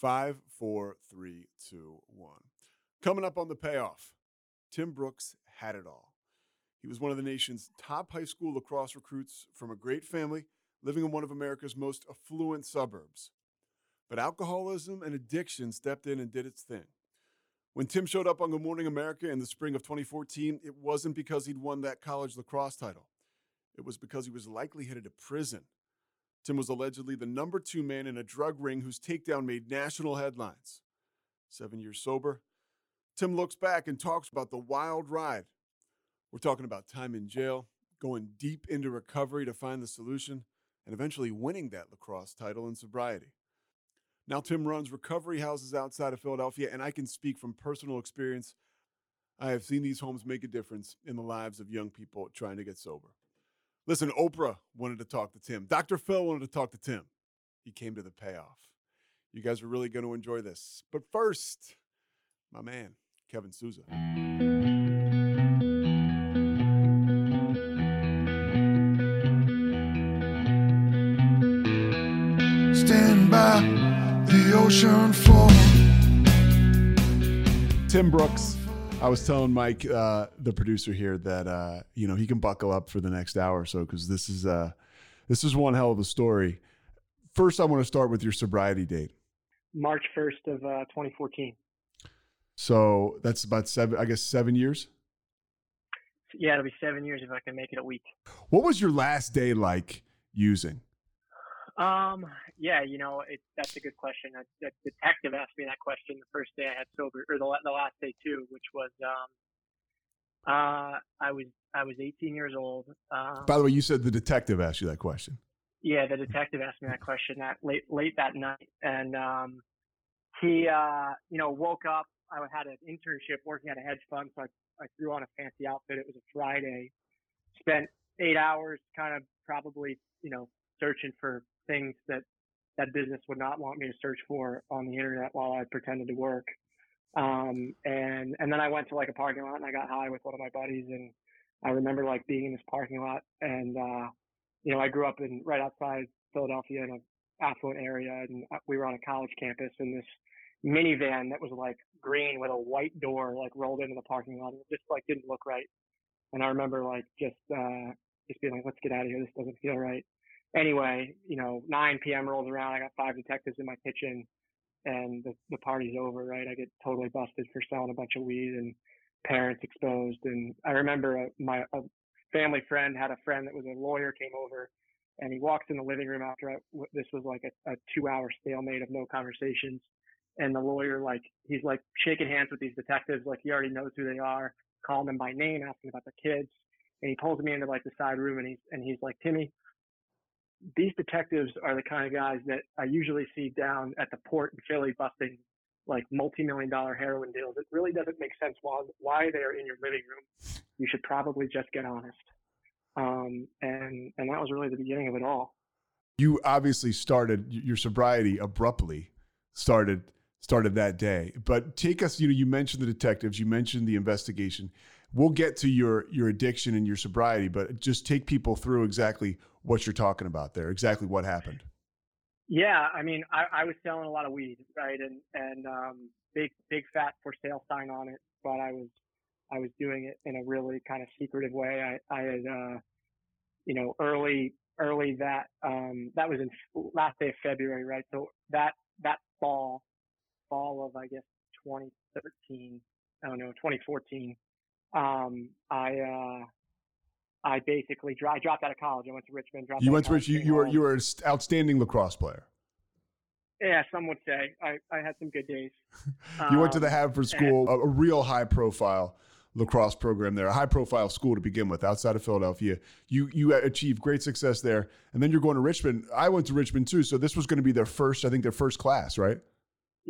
Five, four, three, two, one. Coming up on the payoff, Tim Brooks had it all. He was one of the nation's top high school lacrosse recruits from a great family living in one of America's most affluent suburbs. But alcoholism and addiction stepped in and did its thing. When Tim showed up on Good Morning America in the spring of 2014, it wasn't because he'd won that college lacrosse title. It was because he was likely headed to prison. Tim was allegedly the number two man in a drug ring whose takedown made national headlines. Seven years sober, Tim looks back and talks about the wild ride. We're talking about time in jail, going deep into recovery to find the solution, and eventually winning that lacrosse title in sobriety. Now, Tim runs recovery houses outside of Philadelphia, and I can speak from personal experience. I have seen these homes make a difference in the lives of young people trying to get sober. Listen, Oprah wanted to talk to Tim. Dr. Phil wanted to talk to Tim. He came to the payoff. You guys are really going to enjoy this. But first, my man, Kevin Souza. Stand by the ocean floor. Tim Brooks. I was telling Mike, uh, the producer here, that uh, you know he can buckle up for the next hour or so because this is uh, this is one hell of a story. First, I want to start with your sobriety date. March 1st of uh, 2014. So that's about seven, I guess, seven years. Yeah, it'll be seven years if I can make it a week. What was your last day like using? Um, yeah, you know, it, that's a good question. A, a detective asked me that question the first day I had sober, or the, the last day too, which was, um, uh, I was I was 18 years old. Um, By the way, you said the detective asked you that question. Yeah, the detective asked me that question that late late that night, and um, he, uh, you know, woke up. I had an internship working at a hedge fund, so I, I threw on a fancy outfit. It was a Friday. Spent eight hours, kind of probably, you know, searching for things that that business would not want me to search for on the internet while I pretended to work. Um, and and then I went to like a parking lot and I got high with one of my buddies, and I remember like being in this parking lot and uh, you know, I grew up in right outside Philadelphia in an affluent area, and uh, we were on a college campus, and this minivan that was like green with a white door like rolled into the parking lot, and it just like didn't look right. And I remember like just uh, just being like, let's get out of here. This doesn't feel right. Anyway, you know, 9 p.m. rolls around. I got five detectives in my kitchen, and the the party's over. Right, I get totally busted for selling a bunch of weed and parents exposed. And I remember uh, my a family friend had a friend that was a lawyer came over and he walks in the living room after I, this was like a, a two hour stalemate of no conversations and the lawyer like he's like shaking hands with these detectives like he already knows who they are calling them by name asking about the kids and he pulls me into like the side room and he's and he's like timmy these detectives are the kind of guys that i usually see down at the port in philly busting like multi-million dollar heroin deals it really doesn't make sense why why they are in your living room you should probably just get honest um, and and that was really the beginning of it all You obviously started your sobriety abruptly. Started started that day. But take us. You know, you mentioned the detectives. You mentioned the investigation. We'll get to your your addiction and your sobriety, but just take people through exactly what you're talking about there. Exactly what happened. Yeah, I mean, I, I was selling a lot of weed, right, and and um, big big fat for sale sign on it, but I was I was doing it in a really kind of secretive way. I I had uh, you know early early that um, that was in last day of February, right? So that that fall fall of I guess 2013, I don't know 2014. Um, I uh, I basically dro- I dropped out of college. I went to Richmond. Dropped You went to college, you, you were you were an outstanding lacrosse player. Yeah, some would say I, I had some good days. You went to the Um, Haverford and- School, a, a real high profile lacrosse program there, a high profile school to begin with outside of Philadelphia. You you achieved great success there, and then you're going to Richmond. I went to Richmond too, so this was going to be their first, I think, their first class, right?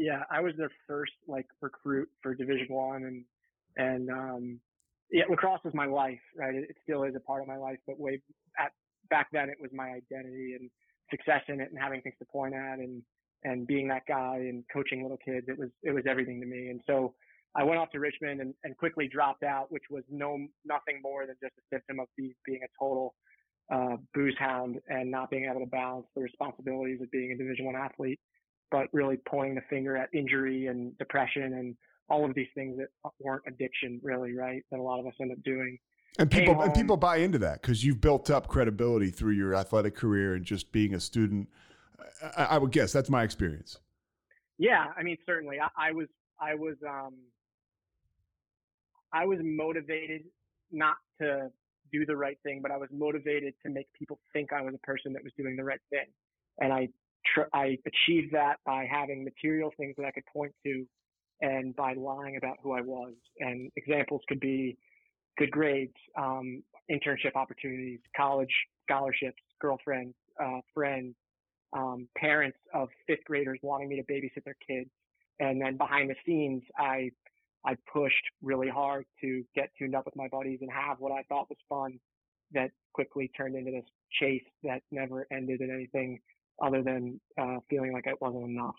yeah, I was their first like recruit for Division One, and and um, yeah, lacrosse was my life, right? It, still is a part of my life, but way at back then it was my identity and success in it, and having things to point at, and and being that guy and coaching little kids. It was it was everything to me, and so I went off to Richmond and, and quickly dropped out, which was no nothing more than just a symptom of be, being a total uh, booze hound and not being able to balance the responsibilities of being a Division One athlete but really pointing the finger at injury and depression and all of these things that weren't addiction, really, right? That a lot of us end up doing. And people and people buy into that because you've built up credibility through your athletic career and just being a student. I, I would guess that's my experience. Yeah, I mean, certainly, I, I was, I was, um, I was motivated not to do the right thing, but I was motivated to make people think I was a person that was doing the right thing. And I, tr- I achieved that by having material things that I could point to and by lying about who I was. And examples could be good grades, um, internship opportunities, college scholarships, girlfriends, uh, friends, um, parents of fifth graders wanting me to babysit their kids. And then behind the scenes, I I pushed really hard to get tuned up with my buddies and have what I thought was fun that quickly turned into this chase that never ended in anything other than uh, feeling like it wasn't enough.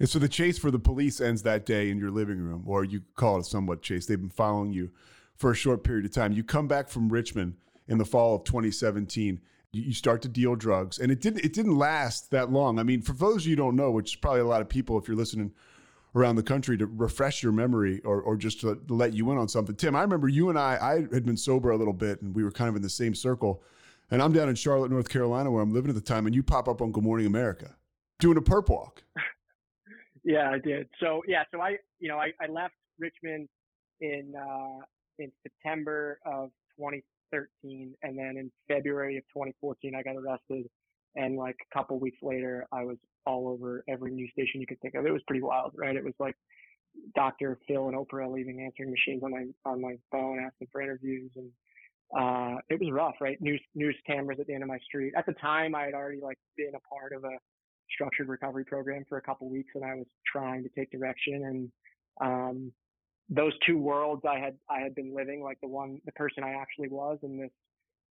And so the chase for the police ends that day in your living room, or you call it a somewhat chase. They've been following you for a short period of time. You come back from Richmond in the fall of 2017. You start to deal drugs, and it didn't. It didn't last that long. I mean, for those of you don't know, which is probably a lot of people, if you're listening around the country to refresh your memory or, or just to, to let you in on something. Tim, I remember you and I, I had been sober a little bit and we were kind of in the same circle. And I'm down in Charlotte, North Carolina, where I'm living at the time, and you pop up on Good Morning America doing a perp walk. Yeah, I did. So yeah, so I, you know, I, I left Richmond in uh, in September of 2013, and then in February of 2014, I got arrested and like a couple weeks later, I was all over every news station you could think of. It was pretty wild, right? It was like Dr. Phil and Oprah leaving answering machines on my on my phone, asking for interviews, and uh, it was rough, right? News news cameras at the end of my street. At the time, I had already like been a part of a structured recovery program for a couple weeks, and I was trying to take direction. And um, those two worlds I had I had been living, like the one the person I actually was, and this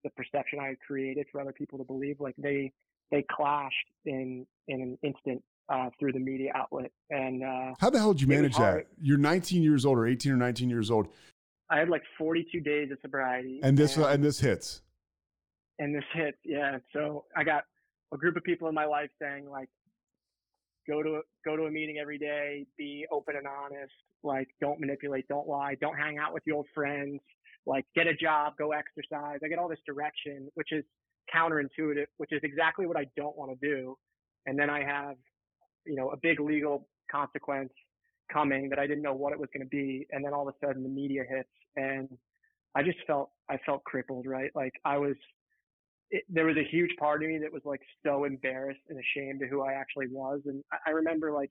the perception I had created for other people to believe, like they they clashed in in an instant uh, through the media outlet. And uh, how the hell did you manage that? You're 19 years old or 18 or 19 years old. I had like 42 days of sobriety. And this and, uh, and this hits. And this hits, yeah. So I got a group of people in my life saying like, go to go to a meeting every day, be open and honest, like don't manipulate, don't lie, don't hang out with your old friends, like get a job, go exercise. I get all this direction, which is counterintuitive, which is exactly what I don't want to do. And then I have, you know, a big legal consequence coming that I didn't know what it was going to be. And then all of a sudden the media hits and I just felt, I felt crippled, right? Like I was, it, there was a huge part of me that was like so embarrassed and ashamed of who I actually was. And I, I remember like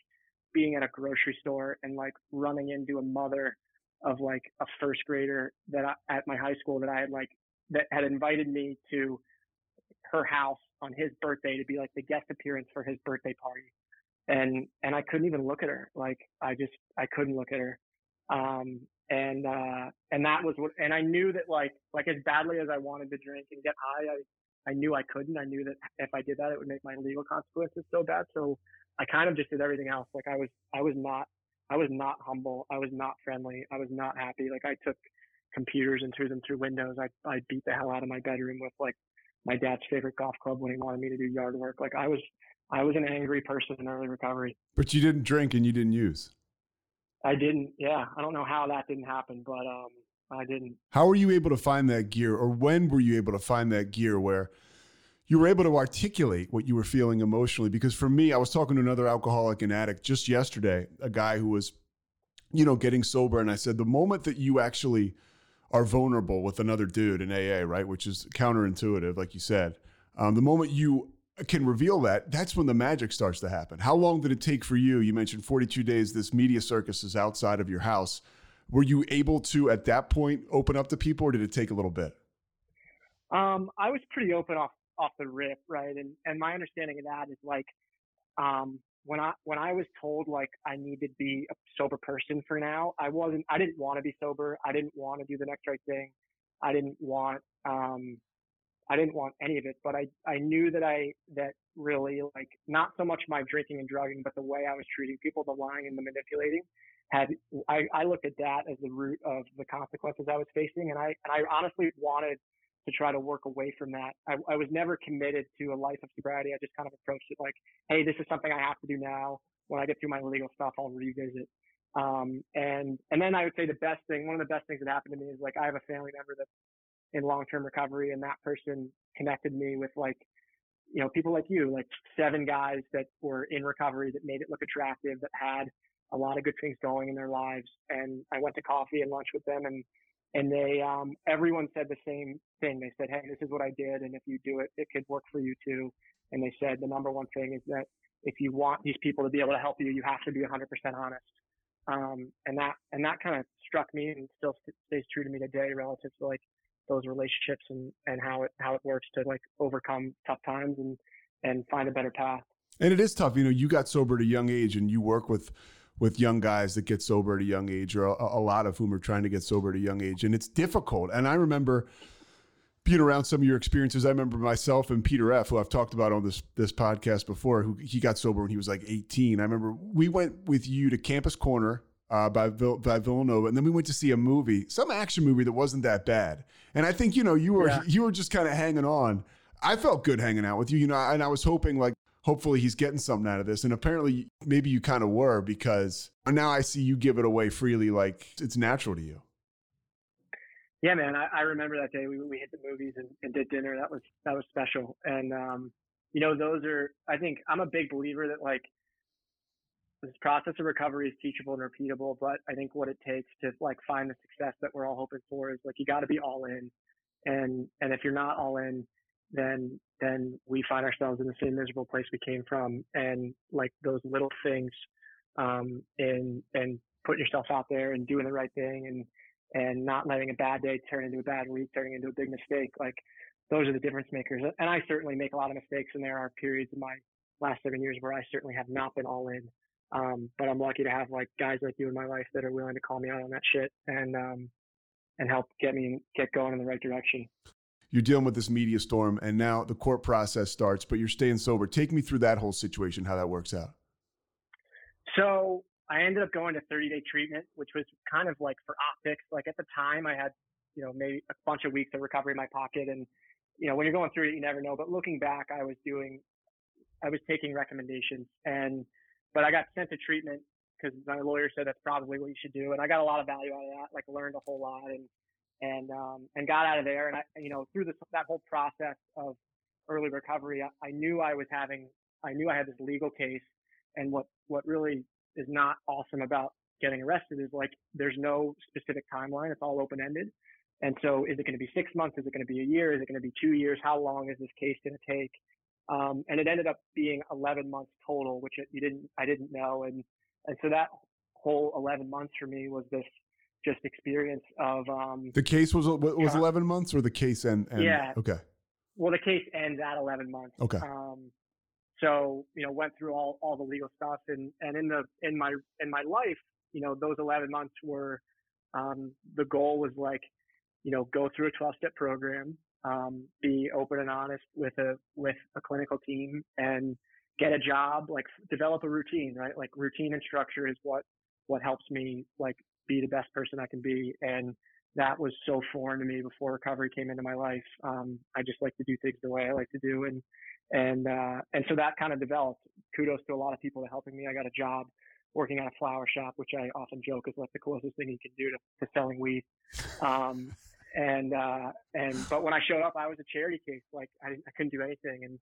being at a grocery store and like running into a mother of like a first grader that I, at my high school that I had like, that had invited me to her house on his birthday to be like the guest appearance for his birthday party. And, and I couldn't even look at her. Like I just, I couldn't look at her. Um, and, uh, and that was what, and I knew that like, like as badly as I wanted to drink and get high, I, I knew I couldn't. I knew that if I did that, it would make my legal consequences so bad. So I kind of just did everything else. Like I was, I was not, I was not humble. I was not friendly. I was not happy. Like I took computers and threw them through windows. I, I beat the hell out of my bedroom with like my dad's favorite golf club when he wanted me to do yard work. Like I was, I was an angry person in early recovery. But you didn't drink and you didn't use. I didn't. Yeah, I don't know how that didn't happen, but um, I didn't. How were you able to find that gear, or when were you able to find that gear where? You were able to articulate what you were feeling emotionally because for me, I was talking to another alcoholic and addict just yesterday, a guy who was, you know, getting sober. And I said, the moment that you actually are vulnerable with another dude in AA, right? Which is counterintuitive, like you said. Um, the moment you can reveal that, that's when the magic starts to happen. How long did it take for you? You mentioned 42 days. This media circus is outside of your house. Were you able to, at that point, open up to people, or did it take a little bit? Um, I was pretty open off off the rip, right? And and my understanding of that is like, um, when I when I was told like I needed to be a sober person for now, I wasn't. I didn't want to be sober. I didn't want to do the next right thing. I didn't want. Um, I didn't want any of it. But I I knew that I that really like not so much my drinking and drugging, but the way I was treating people, the lying and the manipulating, had I I looked at that as the root of the consequences I was facing, and I and I honestly wanted to try to work away from that. I, I, was never committed to a life of sobriety. I just kind of approached it like, hey, this is something I have to do now. when I get through my legal stuff, I'll revisit. Um, and and then I would say the best thing, one of the best things that happened to me is like I have a family member that's in long term recovery, and that person connected me with like you know people like you, like seven guys that were in recovery that made it look attractive, that had a lot of good things going in their lives. And I went to coffee and lunch with them, and and they um, everyone said the same thing. They said, "Hey, this is what I did, and if you do it, it could work for you too." And they said the number one thing is that if you want these people to be able to help you, you have to be 100% honest. Um, and that and that kind of struck me and still stays true to me today relative to like those relationships and and how it how it works to like overcome tough times and and find a better path. And it is tough, you know. You got sober at a young age, and you work with with young guys that get sober at a young age, or a, a lot of whom are trying to get sober at a young age, and it's difficult. And I remember being around some of your experiences. I remember myself and Peter F, who I've talked about on this this podcast before, who he got sober when he was like 18. I remember we went with you to Campus Corner uh, by Vill- by Villanova, and then we went to see a movie, some action movie that wasn't that bad. And I think you know you were Yeah. you were just kind of hanging on. I felt good hanging out with you, you know, and I was hoping like hopefully he's getting something out of this. And apparently maybe you kind of were because now I see you give it away freely, like it's natural to you. Yeah, man, I, I remember that day we we hit the movies and, and did dinner. That was that was special. And um, you know, those are I think I'm a big believer that like this process of recovery is teachable and repeatable, but I think what it takes to like find the success that we're all hoping for is like you got to be all in. And and if you're not all in, then then we find ourselves in the same miserable place we came from. And like those little things, um, and and putting yourself out there and doing the right thing and and not letting a bad day turn into a bad week, turning into a big mistake. Like those are the difference makers. And I certainly make a lot of mistakes, and there are periods in my last seven years where I certainly have not been all in. Um, but I'm lucky to have like guys like you in my life that are willing to call me out on that shit and um, and help get me get going in the right direction. You're dealing with this media storm, and now the court process starts, but you're staying sober. Take me through that whole situation, how that works out. So I ended up going to 30 day treatment, which was kind of like for optics. Like at the time, I had, you know, maybe a bunch of weeks of recovery in my pocket. And, you know, when you're going through it, you never know. But looking back, I was doing, I was taking recommendations. And, but I got sent to treatment because my lawyer said that's probably what you should do. And I got a lot of value out of that, like learned a whole lot and, and, um, and got out of there. And I, you know, through this, that whole process of early recovery, I, I knew I was having, I knew I had this legal case. And what, what really is not awesome about getting arrested is like there's no specific timeline. It's all open ended. And so is it going to be six months? Is it going to be a year? Is it going to be two years? How long is this case going to take? Um, and it ended up being 11 months total, which it, you didn't, I didn't know. And, and so that whole 11 months for me was this just experience of, um, The case was was Yeah. 11 months, or the case and, and Yeah. okay, well, the case ends at 11 months. okay, Um, so you know, went through all all the legal stuff, and and in the in my in my life, you know, those 11 months were um, the goal was like, you know, go through a 12 step program, um, be open and honest with a with a clinical team, and get a job, like develop a routine, right? Like routine and structure is what what helps me like be the best person I can be, and that was so foreign to me before recovery came into my life. Um, I just like to do things the way I like to do, and and uh, and so that kind of developed. Kudos to a lot of people that helping me. I got a job working at a flower shop, which I often joke is like the closest thing you can do to, to selling weed. Um, and uh, and but when I showed up, I was a charity case. Like I, I couldn't do anything, and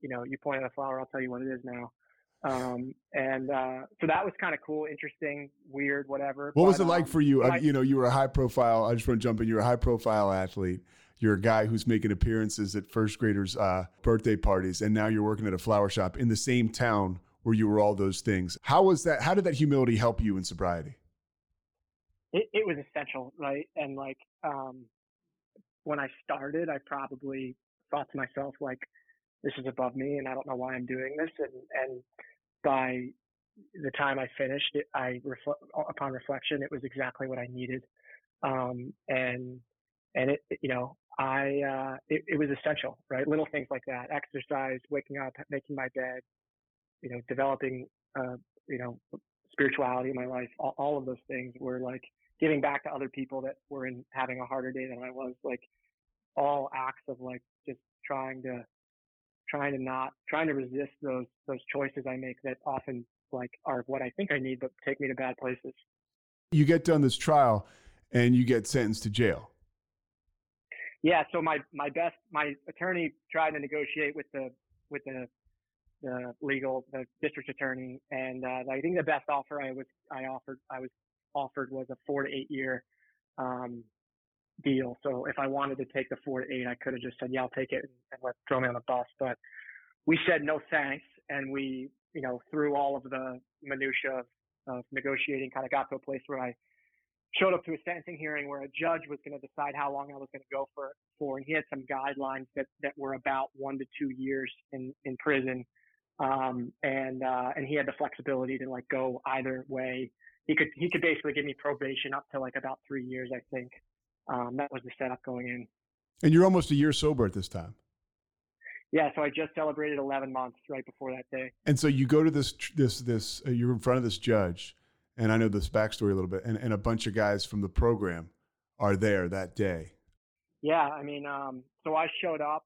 you know, you point at a flower, I'll tell you what it is now. Um, and uh, so that was kind of cool, interesting, weird, whatever. What was But, it like um, for you? You know, you were a high profile. I just want to jump in. You're a high profile athlete. You're a guy who's making appearances at first graders' uh, birthday parties, and now you're working at a flower shop in the same town where you were all those things. How was that? How did that humility help you in sobriety? it, it was essential, right? And like, um, when I started, I probably thought to myself, like, this is above me and I don't know why I'm doing this. And, and by the time I finished it, I reflect upon reflection, it was exactly what I needed. Um, and, and it, you know, I, uh, it, it was essential, right? Little things like that, exercise, waking up, making my bed, you know, developing, uh, you know, spirituality in my life, all, all of those things were like giving back to other people that were in having a harder day than I was, like all acts of like just trying to trying to not trying to resist those those choices I make that often like are what I think I need, but take me to bad places. You get done this trial, and you get sentenced to jail. Yeah. So my my best my attorney tried to negotiate with the with the the legal the district attorney, and uh, I think the best offer I was I offered I was offered was a four to eight year um, deal. So if I wanted to take the four to eight, I could have just said, yeah, I'll take it and, let throw me on the bus. But we said no thanks, and we, you know, through all of the minutia of, of negotiating, kind of got to a place where I showed up to a sentencing hearing where a judge was going to decide how long I was going to go for for, and he had some guidelines that that were about one to two years in in prison. Um, and uh, and he had the flexibility to like go either way. He could he could basically give me probation up to like about three years, I think. Um, that was the setup going in. And you're almost a year sober at this time. Yeah, so I just celebrated 11 months right before that day. And so you go to this this this uh, you're in front of this judge, and I know this backstory a little bit, and, and a bunch of guys from the program are there that day. Yeah, I mean, um, so I showed up,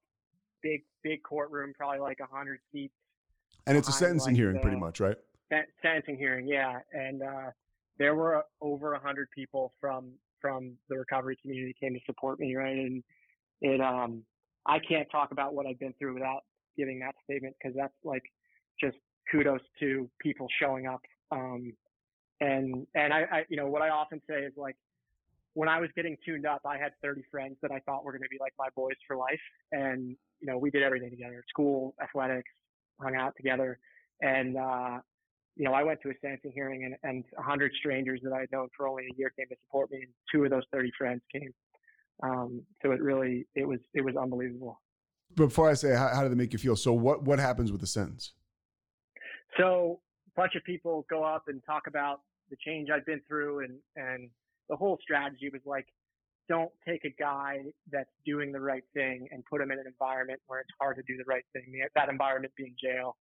big big courtroom, probably like 100 seats. And it's a sentencing like, hearing, pretty much, right? sentencing hearing, yeah, and uh, there were over a hundred people from from the recovery community came to support me, right? And it, um, I can't talk about what I've been through without giving that statement because that's like just kudos to people showing up. Um, and and I, I, you know, what I often say is like when I was getting tuned up, I had 30 friends that I thought were going to be like my boys for life, and you know, we did everything together: school, athletics, hung out together, and uh, you know, I went to a sentencing hearing and, and 100 strangers that I had known for only a year came to support me, and two of those 30 friends came. Um, so it really, it was, it was unbelievable. Before I say how, how did it make you feel, so what what happens with the sentence? So a bunch of people go up and talk about the change I've been through, and and the whole strategy was like, don't take a guy that's doing the right thing and put him in an environment where it's hard to do the right thing. That environment being jail,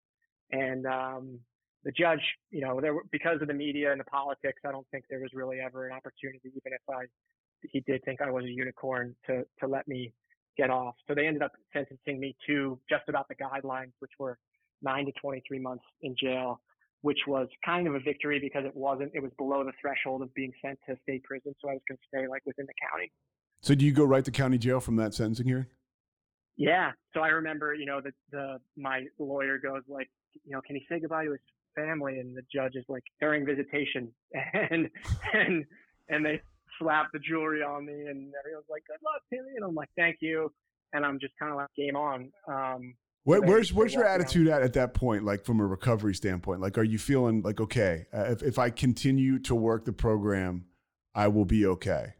and um, the judge, you know, there were, because of the media and the politics, I don't think there was really ever an opportunity, even if I he did think I was a unicorn, to to let me get off. So they ended up sentencing me to just about the guidelines, which were nine to 23 months in jail, which was kind of a victory because it wasn't, it was below the threshold of being sent to state prison. So I was going to stay like within the county. So do you go right to county jail from that sentencing hearing? Yeah. So I remember, you know, the, the, my lawyer goes like, you know, can he say goodbye to his family? And the judge is like during visitation and, and, and they slap the jewelry on me and everyone's like, good luck, Timmy. And I'm like, thank you. And I'm just kind of like game on. Um, Where, where's where's your attitude at at that point? Like from a recovery standpoint, like are you feeling like okay, uh, if if I continue to work the program, I will be okay.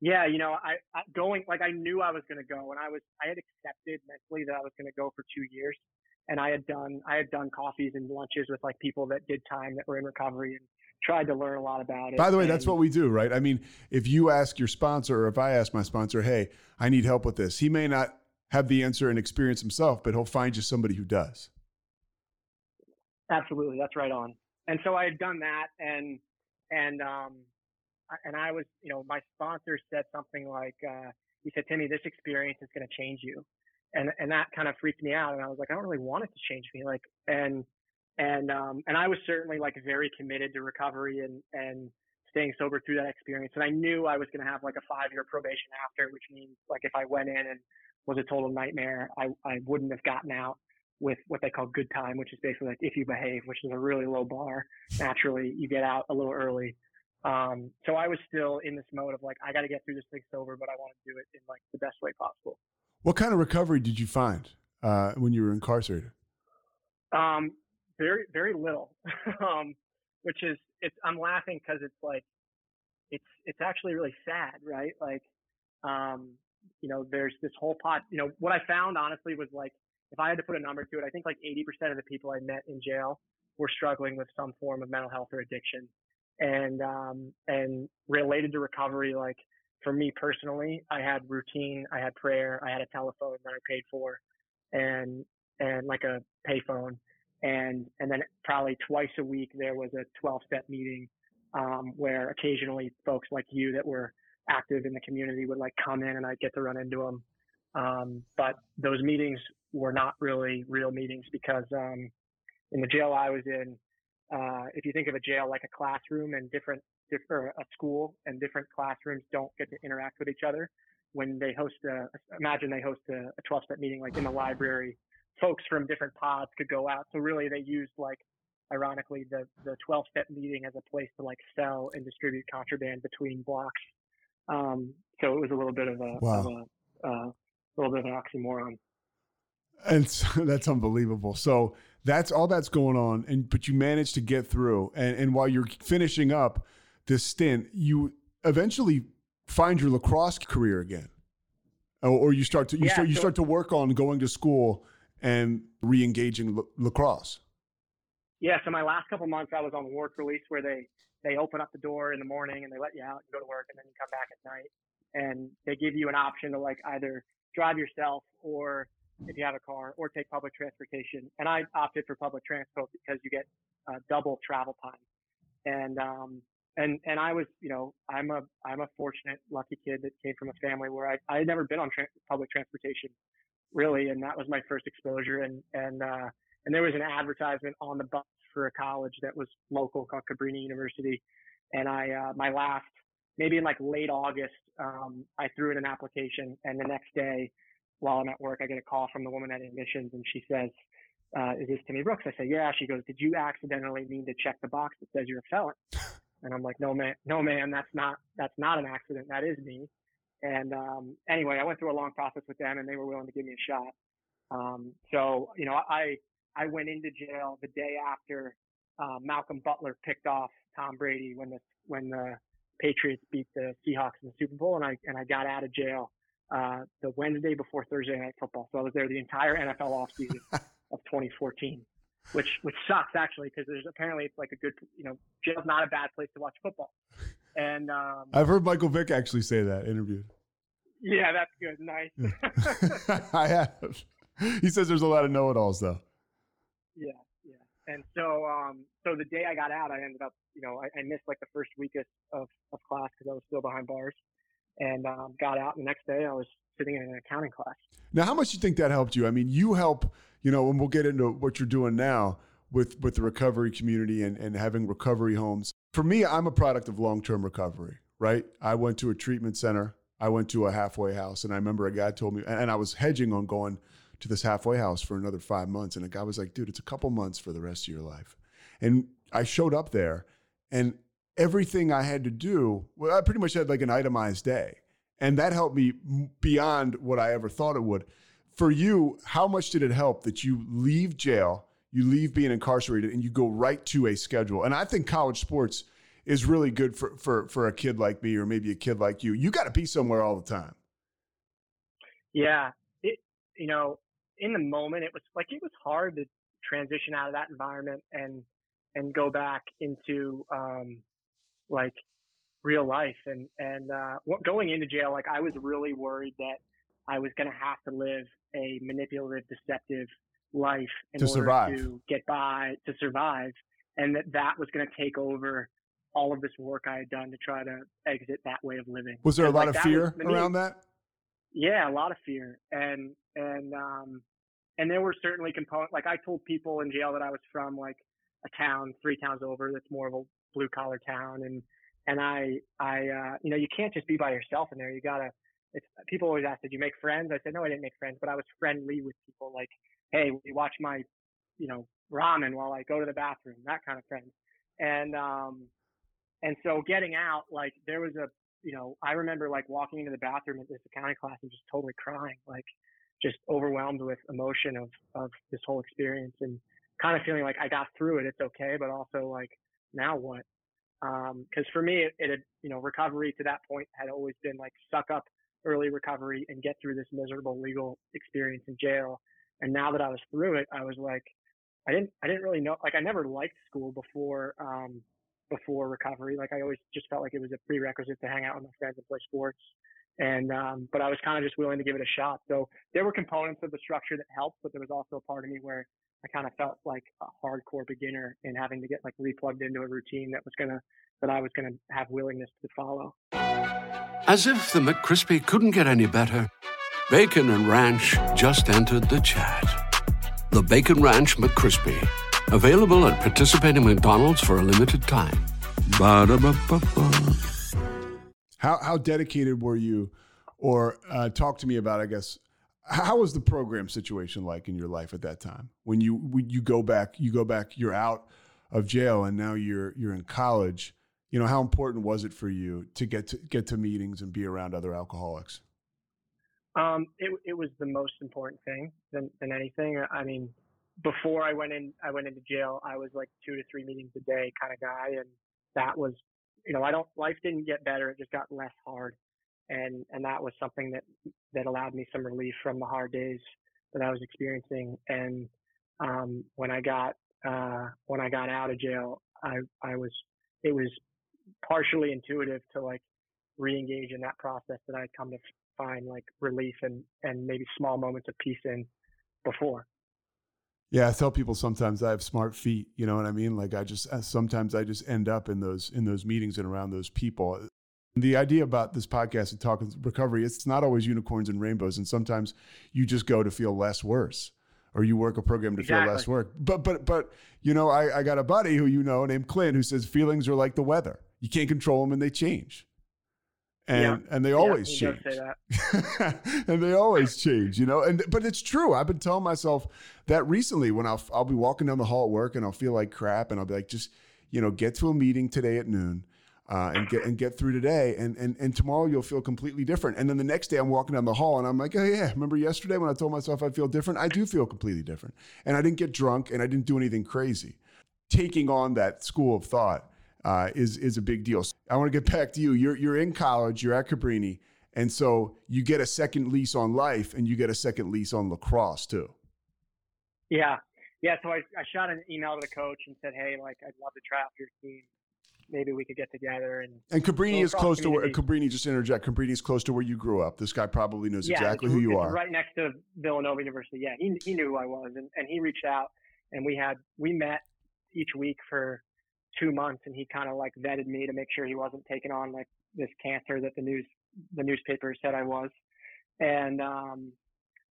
Yeah, you know, I, I going like I knew I was going to go, and I was I had accepted mentally that I was going to go for two years, and I had done I had done coffees and lunches with like people that did time that were in recovery and tried to learn a lot about it. By the way, that's what we do, right? I mean, if you ask your sponsor, or if I ask my sponsor, hey, I need help with this, he may not have the answer and experience himself, but he'll find you somebody who does. Absolutely, that's right on. And so I had done that, and and um, and I was, you know, my sponsor said something like, uh, he said, Timmy, this experience is going to change you, and and that kind of freaked me out, and I was like, I don't really want it to change me, like, and and um, and I was certainly like very committed to recovery and and staying sober through that experience, and I knew I was going to have like a five year probation after, which means like if I went in and was a total nightmare, I I wouldn't have gotten out with what they call good time, which is basically like if you behave, which is a really low bar. Naturally, you get out a little early. Um, so I was still in this mode of like, I got to get through this thing sober, but I want to do it in like the best way possible. What kind of recovery did you find uh, when you were incarcerated? Um, very, very little. um, which is, it's, I'm laughing because it's like, it's, it's actually really sad, right? Like, um, you know, there's this whole pot, you know, what I found honestly was like, if I had to put a number to it, I think like 80% of the people I met in jail were struggling with some form of mental health or addiction. And, um, and related to recovery, like for me personally, I had routine, I had prayer, I had a telephone that I paid for and, and like a payphone. And, and then probably twice a week, there was a 12 step meeting, um, where occasionally folks like you that were active in the community would like come in and I'd get to run into them. Um, but those meetings were not really real meetings because, um, in the jail I was in, uh, if you think of a jail like a classroom and different, or a school and different classrooms don't get to interact with each other when they host a, imagine they host a, a 12 step meeting like in the library, folks from different pods could go out. So really they used like, ironically, the, the 12 step meeting as a place to like sell and distribute contraband between blocks. Um, so it was a little bit of a, wow. of a, uh, little bit of an oxymoron. And so, that's unbelievable. So that's all that's going on, and but you manage to get through. And, and while you're finishing up this stint, you eventually find your lacrosse career again, or, or you start to you yeah, start you so, start to work on going to school and re-engaging lacrosse. Yeah. So my last couple months, I was on work release where they they open up the door in the morning and they let you out and go to work, and then you come back at night, and they give you an option to like either drive yourself or if you have a car or take public transportation. And I opted for public transport because you get uh, double travel time. And, um, and, and I was, you know, I'm a, I'm a fortunate, lucky kid that came from a family where I, I had never been on tra- public transportation really. And that was my first exposure. And, and, uh, and there was an advertisement on the bus for a college that was local called Cabrini University. And I, uh, my last, maybe in like late August, um, I threw in an application and the next day while I'm at work, I get a call from the woman at admissions and she says, uh, is this Timmy Brooks? I say, yeah. She goes, did you accidentally mean to check the box that says you're a felon? And I'm like, no, man, no, man, that's not, that's not an accident. That is me. And, um, anyway, I went through a long process with them and they were willing to give me a shot. Um, so, you know, I, I went into jail the day after, uh, Malcolm Butler picked off Tom Brady when the, when the Patriots beat the Seahawks in the Super Bowl and I, and I got out of jail uh, the Wednesday before Thursday night football. So I was there the entire NFL offseason of 2014, which which sucks actually because there's apparently it's like a good you know jail's not a bad place to watch football. And um, I've heard Michael Vick actually say that interviewed. Yeah, that's good. Nice. I have. He says there's a lot of know-it-alls though. Yeah, yeah. And so, um, so the day I got out, I ended up, you know, I, I missed like the first week of, of, of class because I was still behind bars and um, got out. And the next day, I was sitting in an accounting class. Now, how much do you think that helped you? I mean, you help, you know, and we'll get into what you're doing now with with the recovery community and, and having recovery homes. For me, I'm a product of long term recovery, right? I went to a treatment center, I went to a halfway house, and I remember a guy told me, and I was hedging on going to this halfway house for another five months. And a guy was like, dude, it's a couple months for the rest of your life. And I showed up there and everything I had to do, well, I pretty much had like an itemized day. And that helped me beyond what I ever thought it would. For you, how much did it help that you leave jail, you leave being incarcerated, and you go right to a schedule? And I think college sports is really good for, for, for a kid like me or maybe a kid like you. You got to be somewhere all the time. Yeah. It, you know, in the moment, it was like it was hard to transition out of that environment and and go back into um, like real life. And, and, uh, going into jail, like I was really worried that I was going to have to live a manipulative, deceptive life in to order survive. to get by, to survive. And that that was going to take over all of this work I had done to try to exit that way of living. Was there a lot like, of fear was, around that? Yeah, a lot of fear. And, and, um, and there were certainly components, like I told people in jail that I was from like a town three towns over that's more of a blue collar town and and I I uh you know you can't just be by yourself in there. You gotta it's people always ask did you make friends? I said no I didn't make friends but I was friendly with people like hey we watch my you know ramen while I go to the bathroom that kind of friend. And um and so getting out like there was a you know I remember like walking into the bathroom at this accounting class and just totally crying like just overwhelmed with emotion of of this whole experience and kind of feeling like I got through it it's okay but also like now what? Because um, for me, it, it had, you know, recovery to that point had always been like suck up early recovery and get through this miserable legal experience in jail. And now that I was through it, I was like, I didn't, I didn't really know, like I never liked school before, um, before recovery. Like I always just felt like it was a prerequisite to hang out with my friends and play sports. And, um, but I was kind of just willing to give it a shot. So there were components of the structure that helped, but there was also a part of me where I kind of felt like a hardcore beginner in having to get like replugged into a routine that was gonna that I was gonna have willingness to follow. As if the McCrispy couldn't get any better, Bacon and Ranch just entered the chat. The Bacon Ranch McCrispy Available at participating McDonald's for a limited time. Ba-da-ba-ba-ba. How how dedicated were you, or uh, talk to me about? I guess how was the program situation like in your life at that time when you when you go back you go back you're out of jail and now you're you're in college. You know how important was it for you to get to get to meetings and be around other alcoholics? Um, it it was the most important thing than than anything. I mean, before I went in, I went into jail. I was like two to three meetings a day kind of guy, and that was, you know, I don't. Life didn't get better; it just got less hard, and and that was something that that allowed me some relief from the hard days that I was experiencing. And um, when I got uh, when I got out of jail, I I was it was partially intuitive to like re-engage in that process that I'd come to find like relief and and maybe small moments of peace in before. Yeah, I tell people sometimes I have smart feet. You know what I mean? Like I just uh, sometimes I just end up in those in those meetings and around those people. The idea about this podcast and talking recovery, it's not always unicorns and rainbows, and sometimes you just go to feel less worse, or you work a program to Exactly. feel less work. But but but you know, I, I got a buddy who you know named Clint who says feelings are like the weather. You can't control them, and they change. And Yeah. and they always he change say that. and they always change, you know. And but it's true. I've been telling myself that recently when I'll I'll be walking down the hall at work and I'll feel like crap, and I'll be like, just you know, get to a meeting today at noon. Uh, and get and get through today, and, and and tomorrow you'll feel completely different. And then the next day I'm walking down the hall and I'm like, oh yeah, remember yesterday when I told myself I'd feel different? I do feel completely different, and I didn't get drunk and I didn't do anything crazy. Taking on that school of thought uh, is is a big deal. So I want to get back to you. You're you're in college. You're at Cabrini, and so you get a second lease on life, and you get a second lease on lacrosse too. Yeah. Yeah. So I, I shot an email to the coach and said, Hey, like, I'd love to try out for your team. Maybe we could get together. And And Cabrini is close to where. Cabrini. Just interject. Cabrini is close to where you grew up. This guy probably knows yeah, exactly who you are. right next to Villanova University. Yeah. He, he knew who I was and, and he reached out and we had, we met each week for two months and he kind of like vetted me to make sure he wasn't taking on like this cancer that the news, the newspaper said I was. And, um,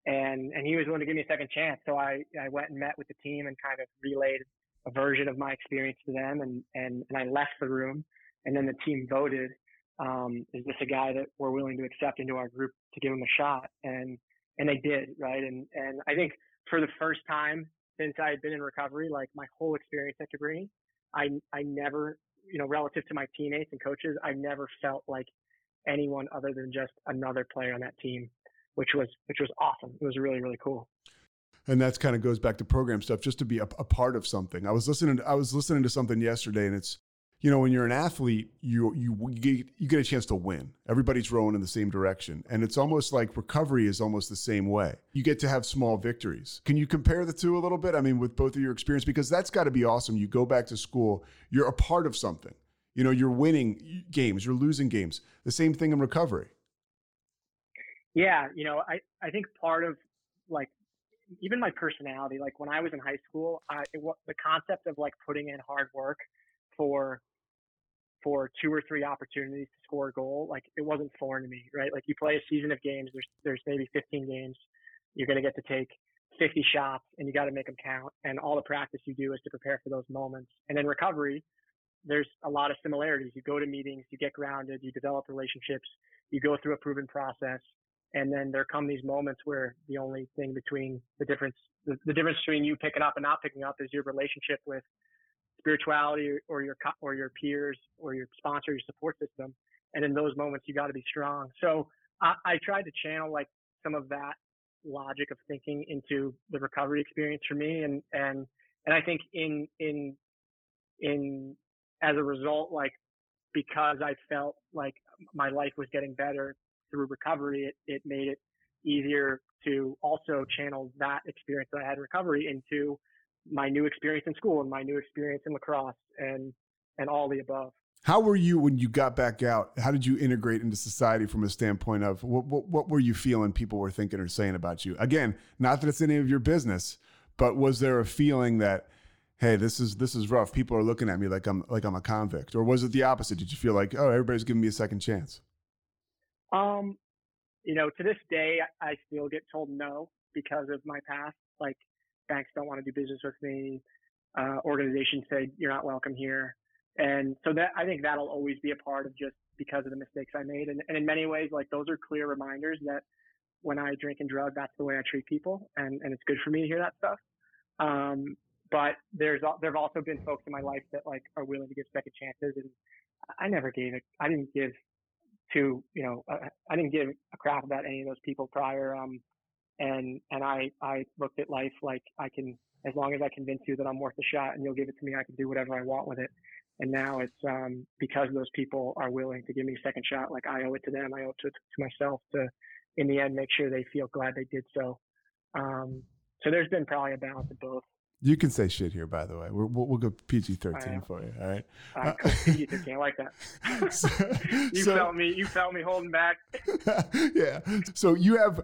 and, and he was willing to give me a second chance. So I, I went and met with the team and kind of relayed a version of my experience to them and, and, and I left the room and then the team voted, um, is this a guy that we're willing to accept into our group to give him a shot? And, and they did, right? And, and I think for the first time since I had been in recovery, like my whole experience at Cabrini, I, I never, you know, relative to my teammates and coaches, I never felt like anyone other than just another player on that team, which was, which was awesome. It was really, really cool. And that's kind of goes back to program stuff just to be a, a part of something. I was listening i was listening to something yesterday and it's you know when you're an athlete you you you get, you get a chance to win. Everybody's rowing in the same direction and it's almost like recovery is almost the same way. You get to have small victories. Can you compare the two a little bit? I mean with both of your experience because that's got to be awesome. You go back to school you're a part of something. You know you're winning games you're losing games. The same thing in recovery. Yeah, you know, I I think part of like even my personality, like when I was in high school, I it, the concept of like putting in hard work for for two or three opportunities to score a goal, like it wasn't foreign to me, right? Like you play a season of games, there's there's maybe 15 games, you're going to get to take 50 shots and you got to make them count, and all the practice you do is to prepare for those moments. And in recovery, there's a lot of similarities. You go to meetings, you get grounded, you develop relationships, you go through a proven process, and then there come these moments where the only thing between the difference, the, the difference between you picking up and not picking up is your relationship with spirituality or, or your or your peers or your sponsor, your support system. And in those moments, you got to be strong. So I, I tried to channel like some of that logic of thinking into the recovery experience for me, and and and I think in in in as a result, like because I felt like my life was getting better through recovery, it, it made it easier to also channel that experience that I had in recovery into my new experience in school and my new experience in lacrosse and and all the above. How were you when you got back out? How did you integrate into society from a standpoint of what, what, what were you feeling people were thinking or saying about you? Again, not that it's any of your business, but was there a feeling that, hey, this is this is rough. People are looking at me like I'm like I'm a convict, or was it the opposite? Did you feel like, oh, everybody's giving me a second chance? Um, you know, to this day, I still get told no because of my past. Like banks don't want to do business with me. uh, organizations say you're not welcome here. And so that I think that'll always be a part of just because of the mistakes I made. And, and in many ways, like those are clear reminders that when I drink and drug, that's the way I treat people, and and it's good for me to hear that stuff. Um, but there's there've also been folks in my life that like are willing to give second chances, and I never gave it. I didn't give to you know uh, I didn't give a crap about any of those people prior. Um, and and I I looked at life like I can as long as I convince you that I'm worth a shot and you'll give it to me, I can do whatever I want with it. And now it's um, because those people are willing to give me a second shot. Like I owe it to them. I owe it to, to myself to, in the end, make sure they feel glad they did so. Um, so there's been probably a balance of both. You can say shit here, by the way. we will we'll go PG thirteen for you. All right. Uh, PG thirteen. Like that. so, you so, felt me. You felt me holding back. yeah. So you have,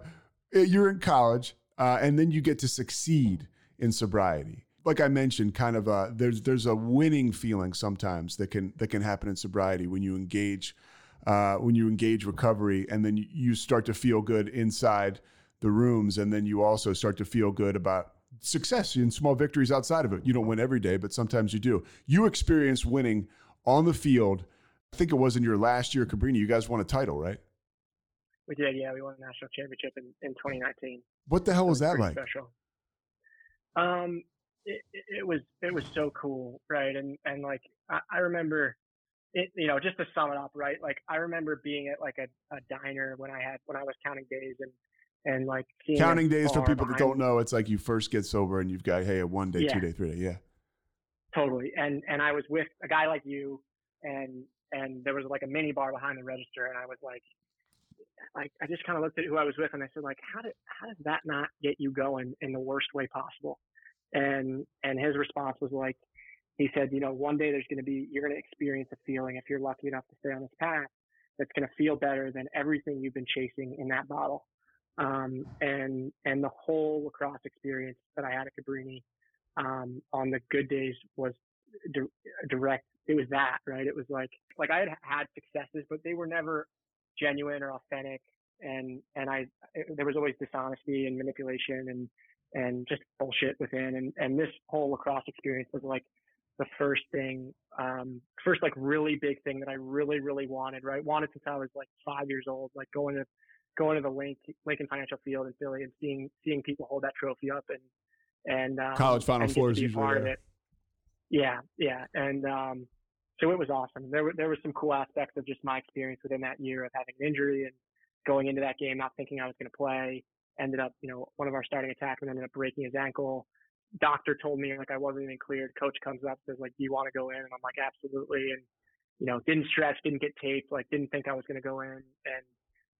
uh, you're in college, uh, and then you get to succeed in sobriety. Like I mentioned, kind of a there's there's a winning feeling sometimes that can that can happen in sobriety when you engage uh, when you engage recovery, and then you start to feel good inside the rooms, and then you also start to feel good about success and small victories outside of it. You don't win every day, but sometimes you do. You experience winning on the field. I think it was in your last year at Cabrini. You guys won a title, right? We did, yeah. We won a national championship in, in 2019. What the hell was, was that like? Special. Um, it, it, was it was so cool, right? And and like I, I remember, it, you know, just to sum it up, right? Like I remember being at like a, a diner when I had when I was counting days and and like counting days for people that don't know it's like you first get sober and you've got hey a one day yeah. two day three day yeah. Totally and and i was with a guy like you and and there was like a mini bar behind the register and i was like like i just kind of looked at who i was with and i said like how did how does that not get you going in the worst way possible? And and his response was like he said you know one day there's going to be you're going to experience a feeling if you're lucky enough to stay on this path that's going to feel better than everything you've been chasing in that bottle um, and and the whole lacrosse experience that I had at Cabrini um, on the good days was di- direct. It was that right. It was like like I had had successes, but they were never genuine or authentic, and and I it, there was always dishonesty and manipulation and and just bullshit within. And and this whole lacrosse experience was like the first thing, um, first like really big thing that I really really wanted. Right, wanted since I was like five years old, like going to going to the Link, Lincoln Financial Field in Philly and seeing seeing people hold that trophy up and and um, college Final Four is usually part there. of it. Yeah, yeah, and um, so it was awesome. There were there were some cool aspects of just my experience within that year of having an injury and going into that game not thinking I was going to play. Ended up, you know, one of our starting attackmen ended up breaking his ankle. Doctor told me like I wasn't even cleared. Coach comes up says like, "Do you want to go in?" And I'm like, "Absolutely." And you know, didn't stretch, didn't get taped, like didn't think I was going to go in, and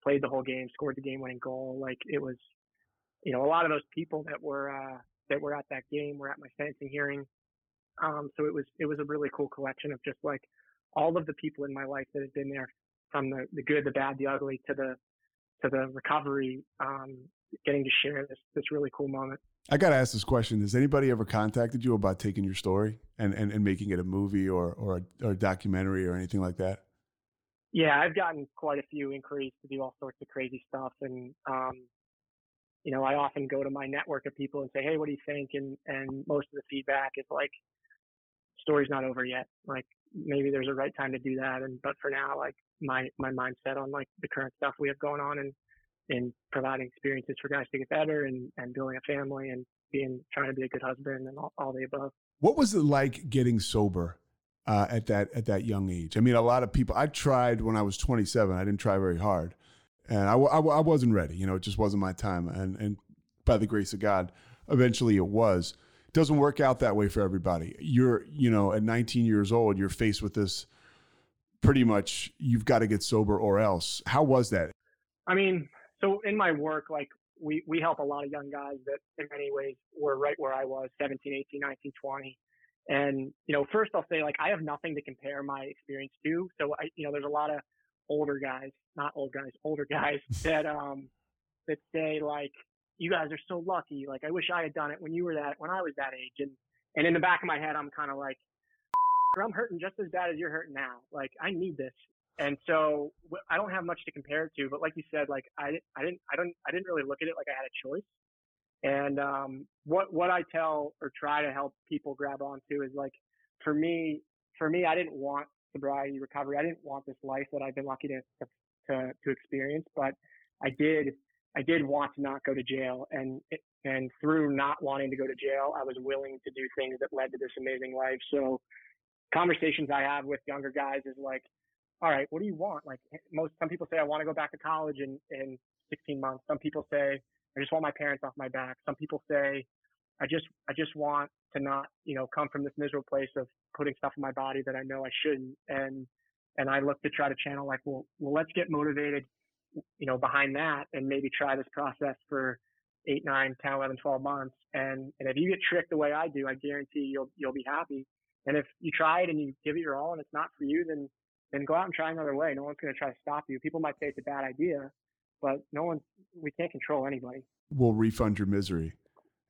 played the whole game, scored the game-winning goal. Like it was, you know, a lot of those people that were uh, that were at that game were at my sentencing hearing. Um, so it was it was a really cool collection of just like all of the people in my life that had been there from the, the good, the bad, the ugly to the to the recovery, um, getting to share this this really cool moment. I got to ask this question: Has anybody ever contacted you about taking your story and, and, and making it a movie or or a, or a documentary or anything like that? Yeah, I've gotten quite a few inquiries to do all sorts of crazy stuff, and um, you know, I often go to my network of people and say, "Hey, what do you think?" And and most of the feedback is like, "Story's not over yet. Like maybe there's a right time to do that." And but for now, like my my mindset on like the current stuff we have going on and and providing experiences for guys to get better and and building a family and being trying to be a good husband and all, all the above. What was it like getting sober uh, at that at that young age. I mean, a lot of people. I tried when I was 27. I didn't try very hard, and I, I, I wasn't ready. You know, it just wasn't my time. And and by the grace of God, eventually it was. It doesn't work out that way for everybody. You're you know at 19 years old, you're faced with this. Pretty much, you've got to get sober or else. How was that? I mean, so in my work, like we we help a lot of young guys that in many ways were right where I was, 17, 18, 19, 20 and, you know, first I'll say like I have nothing to compare my experience to. So I, you know, there's a lot of older guys, not old guys, older guys that, um, that say like, you guys are so lucky. Like I wish I had done it when you were that, when I was that age. And, and in the back of my head, I'm kind of like, I'm hurting just as bad as you're hurting now. Like I need this. And so I don't have much to compare it to, but like you said, like I, I didn't, I don't, I didn't really look at it like I had a choice. And um, what what I tell or try to help people grab onto is like, for me, for me, I didn't want sobriety recovery. I didn't want this life that I've been lucky to to to experience, but I did I did want to not go to jail, and and through not wanting to go to jail, I was willing to do things that led to this amazing life. So conversations I have with younger guys is like, all right, what do you want? Like most, some people say I want to go back to college in, in 16 months. Some people say I just want my parents off my back. Some people say I just, I just want to not, you know, come from this miserable place of putting stuff in my body that I know I shouldn't. And, and I look to try to channel like, well, well, let's get motivated, you know, behind that and maybe try this process for eight, nine, 10, 11, 12 months. And, and if you get tricked the way I do, I guarantee you'll, you'll be happy. And if you try it and you give it your all and it's not for you, then, then go out and try another way. No one's going to try to stop you. People might say it's a bad idea, but no one, we can't control anybody. We'll refund your misery.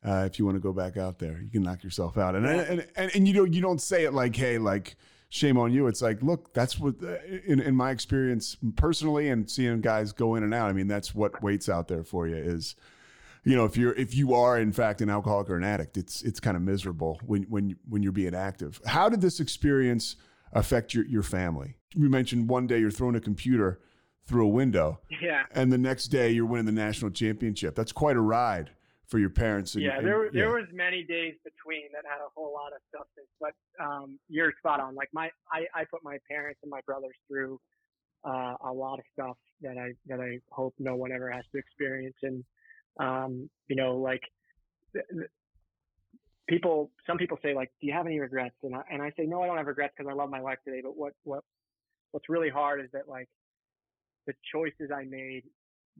Uh, if you want to go back out there, you can knock yourself out. And, and, and, and, you know, you don't say it like, Hey, like shame on you. It's like, look, that's what, uh, in, in my experience personally and seeing guys go in and out. I mean, that's what waits out there for you is, you know, if you're if you are in fact an alcoholic or an addict, it's it's kind of miserable when when when you're being active. How did this experience affect your your family? You mentioned one day you're throwing a computer through a window, yeah, and the next day you're winning the national championship. That's quite a ride for your parents. And, yeah, there and, there yeah. was many days between that had a whole lot of substance, but um, you're spot on. Like my I I put my parents and my brothers through uh, a lot of stuff that I that I hope no one ever has to experience, and um, you know, like people, some people say like, do you have any regrets? And I, and I say, no, I don't have regrets because I love my life today. But what, what, what's really hard is that like the choices I made,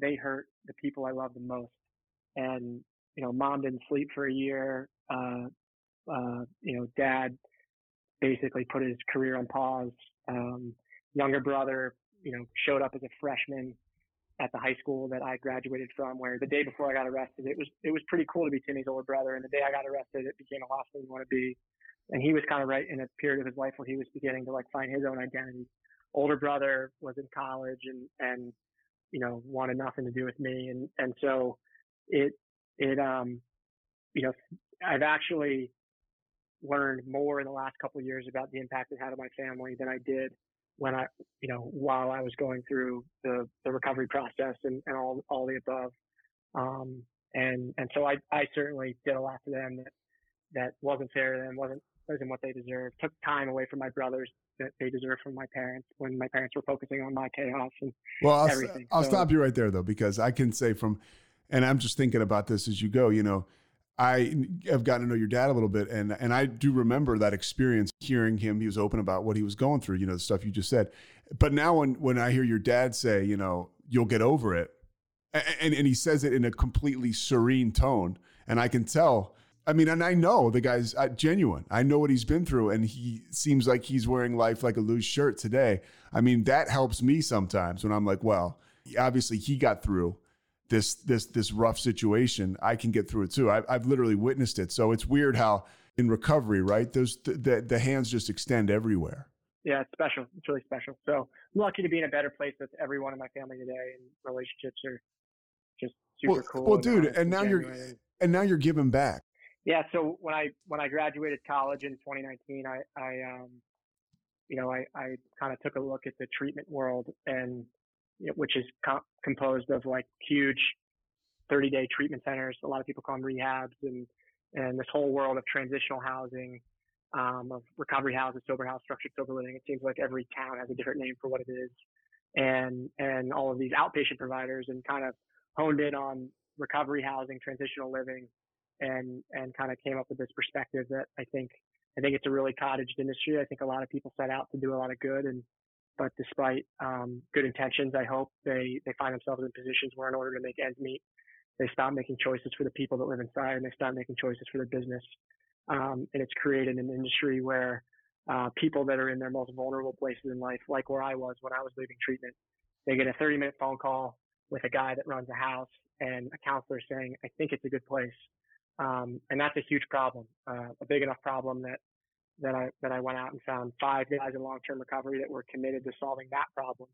they hurt the people I love the most. And, you know, mom didn't sleep for a year. Uh, uh, you know, dad basically put his career on pause. Um, younger brother, you know, showed up as a freshman at the high school that I graduated from where the day before I got arrested, it was, it was pretty cool to be Timmy's older brother. And the day I got arrested, it became a thing you want to be. And he was kind of right in a period of his life where he was beginning to like find his own identity. Older brother was in college and, and, you know, wanted nothing to do with me. And, and so it, it, um, you know, I've actually learned more in the last couple of years about the impact it had on my family than I did when I, you know, while I was going through the, the recovery process and, and all, all the above. Um, and, and so I, I certainly did a lot to them that, that wasn't fair to them, wasn't, wasn't what they deserved, took time away from my brothers that they deserve from my parents when my parents were focusing on my chaos and well, I'll, everything. I'll so, stop you right there though, because I can say from, and I'm just thinking about this as you go, you know, I have gotten to know your dad a little bit, and and I do remember that experience, hearing him. He was open about what he was going through, you know, the stuff you just said. But now, when when I hear your dad say, you know, you'll get over it, and and he says it in a completely serene tone, and I can tell. I mean, and I know the guy's uh, genuine. I know what he's been through, and he seems like he's wearing life like a loose shirt today. I mean, that helps me sometimes when I'm like, well, obviously he got through this this this rough situation, I can get through it too. I've, I've literally witnessed it. So it's weird how in recovery, right? Those the, the, the hands just extend everywhere. Yeah, it's special. It's really special. So I'm lucky to be in a better place with everyone in my family today, and relationships are just super well, cool. Well, dude, and, and now you're and now you're giving back. Yeah. So when I when I graduated college in 2019, I I um you know I I kind of took a look at the treatment world and which is co- composed of like huge 30 day treatment centers. A lot of people call them rehabs and, and this whole world of transitional housing, um, of recovery houses, sober house, structured sober living. It seems like every town has a different name for what it is. And, and all of these outpatient providers and kind of honed in on recovery housing, transitional living, and, and kind of came up with this perspective that I think, I think it's a really cottaged industry. I think a lot of people set out to do a lot of good and, but despite um, good intentions, I hope they they find themselves in positions where, in order to make ends meet, they stop making choices for the people that live inside, and they stop making choices for the business. Um, and it's created an industry where uh, people that are in their most vulnerable places in life, like where I was when I was leaving treatment, they get a 30 minute phone call with a guy that runs a house and a counselor saying, "I think it's a good place." Um, and that's a huge problem, uh, a big enough problem that that I that I went out and found five guys in long term recovery that were committed to solving that problem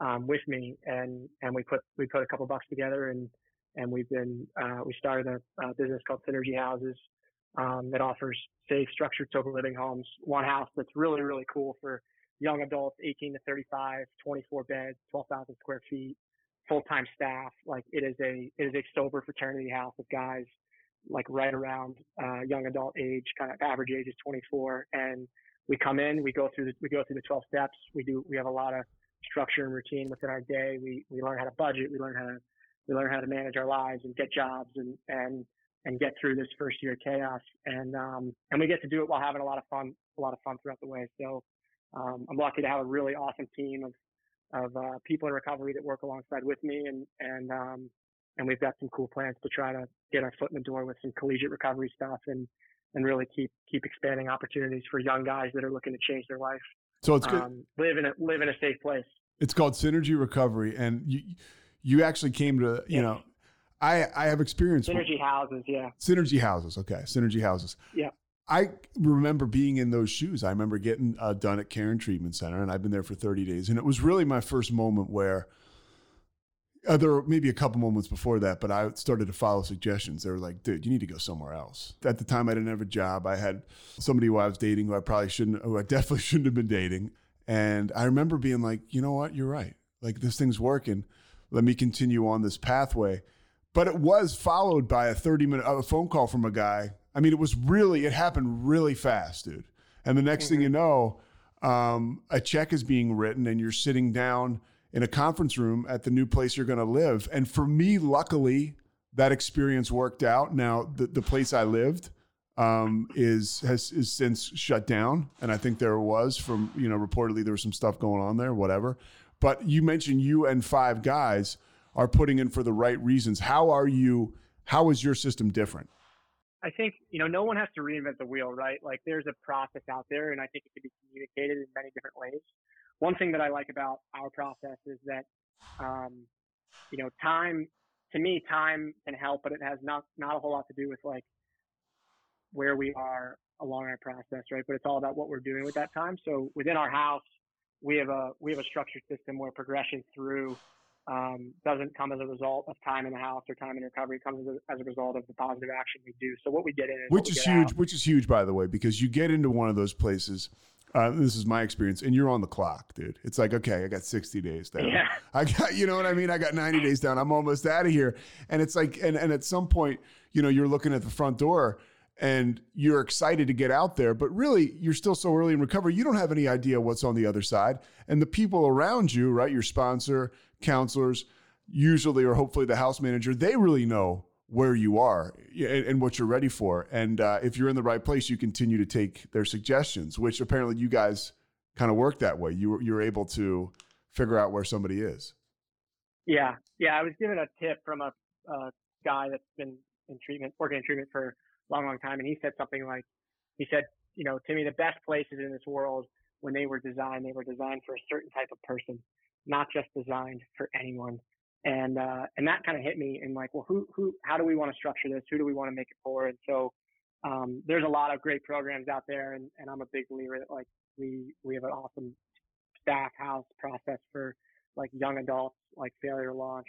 um, with me, and and we put we put a couple bucks together and and we've been uh, we started a, a, business called Synergy Houses um, that offers safe, structured, sober living homes. One house that's really really cool for young adults, 18 to 35, 24 beds, 12,000 square feet, full time staff. Like it is a it is a sober fraternity house with guys like right around uh, young adult age, kind of average age is 24, and we come in, we go through the we go through the 12 steps. We do we have a lot of structure and routine within our day. We we learn how to budget. We learn how to we learn how to manage our lives and get jobs and and and get through this first year of chaos. And um and we get to do it while having a lot of fun a lot of fun throughout the way. So um, I'm lucky to have a really awesome team of of uh, people in recovery that work alongside with me and and um and we've got some cool plans to try to get our foot in the door with some collegiate recovery stuff and and really keep keep expanding opportunities for young guys that are looking to change their life. So it's good. Um, live in a live in a safe place. It's called Synergy Recovery, and you you actually came to you yeah. know. I, I have experience. Synergy with, houses, yeah. Synergy houses, okay. Synergy houses. Yeah. I remember being in those shoes. I remember getting uh, done at Caron Treatment Center, and I've been there for 30 days. And it was really my first moment where uh, there were maybe a couple moments before that, but I started to follow suggestions. They were like, dude, you need to go somewhere else. At the time, I didn't have a job. I had somebody who I was dating who I probably shouldn't, who I definitely shouldn't have been dating. And I remember being like, you know what? You're right. Like, this thing's working. Let me continue on this pathway. But it was followed by a 30 minute a phone call from a guy. I mean, it was really, it happened really fast, dude. And the next mm-hmm. thing you know, um, a check is being written and you're sitting down in a conference room at the new place you're going to live. And for me, luckily, that experience worked out. Now, the, the place I lived um, is has is since shut down, and I think there was from you know reportedly there was some stuff going on there, whatever. But you mentioned you and five guys are putting in for the right reasons. How are you? How is your system different? I think you know no one has to reinvent the wheel, right? Like there's a process out there, and I think it can be communicated in many different ways one thing that I like about our process is that, um, you know, time to me, time can help, but it has not not a whole lot to do with like where we are along our process, right? But it's all about what we're doing with that time. So within our house, we have a we have a structured system where progression through um, doesn't come as a result of time in the house or time in recovery. It comes as a, as a result of the positive action we do. So what we get in, is which is huge, out. which is huge, by the way, because you get into one of those places uh, this is my experience, and you're on the clock, dude. It's like, okay, I got 60 days down. Yeah. I got, you know what I mean? I got 90 days down. I'm almost out of here. And it's like, and, and at some point, you know, you're looking at the front door and you're excited to get out there, but really you're still so early in recovery, you don't have any idea what's on the other side. And the people around you, right, your sponsor, counselors, usually or hopefully the house manager, they really know where you are and, what you're ready for. And uh, if you're in the right place, you continue to take their suggestions, which apparently you guys kind of work that way. You you're able to figure out where somebody is. Yeah, yeah. I was given a tip from a, a guy that's been in treatment, working in treatment for a long, long time, and he said something like, he said, you know, to me, the best places in this world when they were designed, they were designed for a certain type of person, not just designed for anyone and uh, and that kind of hit me and like, well, who who how do we want to structure this? Who do we want to make it for? And so um, there's a lot of great programs out there, and, and I'm a big believer that like we we have an awesome staff house process for like young adults, like failure launch,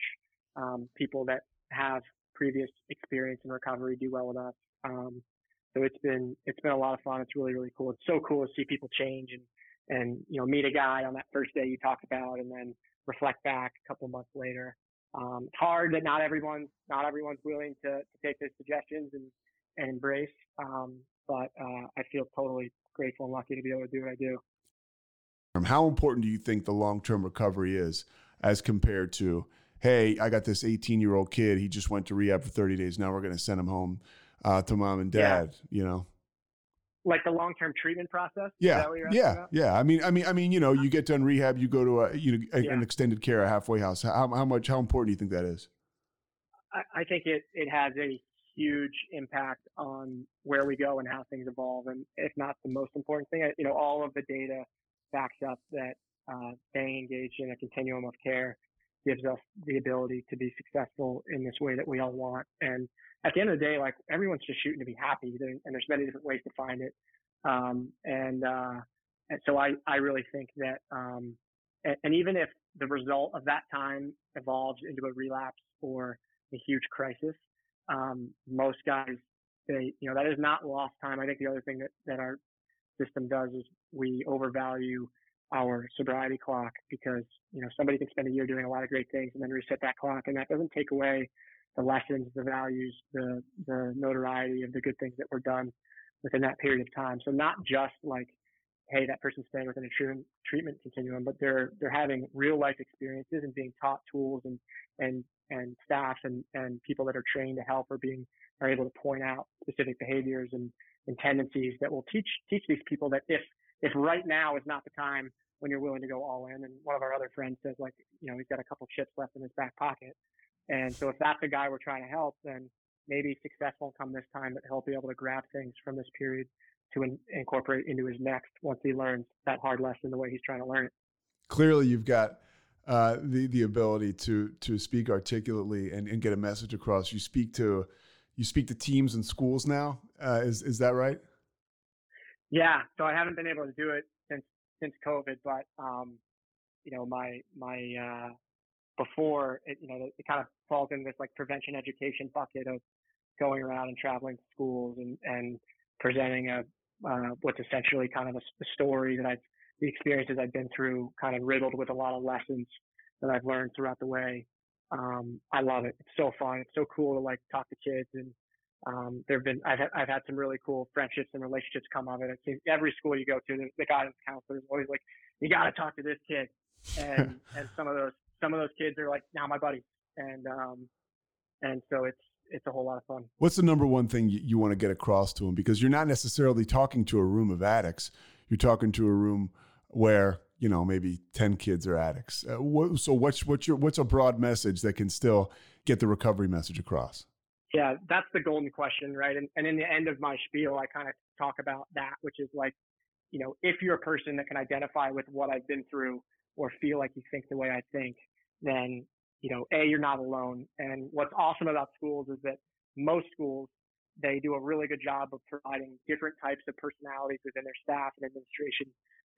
um, people that have previous experience in recovery do well with us. Um, so it's been it's been a lot of fun. It's really really cool. It's so cool to see people change and and you know meet a guy on that first day you talk about, and then reflect back a couple months later um, it's hard that not everyone's not everyone's willing to, to take those suggestions and, and embrace. Um, but uh, I feel totally grateful and lucky to be able to do what I do. How important do you think the long term recovery is as compared to, hey, I got this 18 year old kid, he just went to rehab for 30 days, now we're going to send him home uh, to mom and dad, yeah. you know? Like the long term treatment process. Yeah, yeah, about? yeah. I mean, I mean, I mean, you know, you get done rehab, you go to a you know a, yeah. an extended care, a halfway house. How how much how important do you think that is? I, I think it it has a huge impact on where we go and how things evolve, and if not the most important thing, you know, all of the data backs up that uh, staying engaged in a continuum of care gives us the ability to be successful in this way that we all want. And at the end of the day, like everyone's just shooting to be happy, and there's many different ways to find it. Um, and, uh, and so I, I really think that, um, and, and, even if the result of that time evolves into a relapse or a huge crisis. Um, most guys, they, you know, that is not lost time. I think the other thing that, that our system does is we overvalue our sobriety clock because, you know, somebody can spend a year doing a lot of great things and then reset that clock and that doesn't take away the lessons, the values, the, the notoriety of the good things that were done within that period of time. So not just like, hey, that person's staying within a treatment treatment continuum, but they're they're having real life experiences and being taught tools and and and staff and and people that are trained to help are being are able to point out specific behaviors and, and tendencies that will teach teach these people that if if right now is not the time when you're willing to go all in. And one of our other friends says like, you know, he's got a couple chips left in his back pocket. And so if that's the guy we're trying to help, then maybe success won't come this time, but he'll be able to grab things from this period to in, incorporate into his next once he learns that hard lesson the way he's trying to learn it. Clearly, you've got uh, the the ability to to speak articulately and, and get a message across. You speak to you speak to teams and schools now. Uh, is is that right? Yeah. So I haven't been able to do it since COVID, but um, you know my my uh, before it, you know it kind of falls in this like prevention education bucket of going around and traveling to schools and and presenting a uh, what's essentially kind of a, a story that I've the experiences I've been through, kind of riddled with a lot of lessons that I've learned throughout the way. Um, I love it. It's so fun. It's so cool to like talk to kids and um, there've been I've had, I've had some really cool friendships and relationships come of it. It seems every school you go to, the, the guidance counselor is always like, you got to talk to this kid, and and some of those some of those kids are like now my buddies, and um, and so it's it's a whole lot of fun. What's the number one thing you, you want to get across to them? Because you're not necessarily talking to a room of addicts. You're talking to a room where you know maybe 10 kids are addicts uh, what, so what's what's your what's a broad message that can still get the recovery message across yeah that's the golden question right and, and in the end of my spiel i kind of talk about that which is like you know if you're a person that can identify with what i've been through or feel like you think the way i think then you know, A, you're not alone. And what's awesome about schools is that most schools, they do a really good job of providing different types of personalities within their staff and administration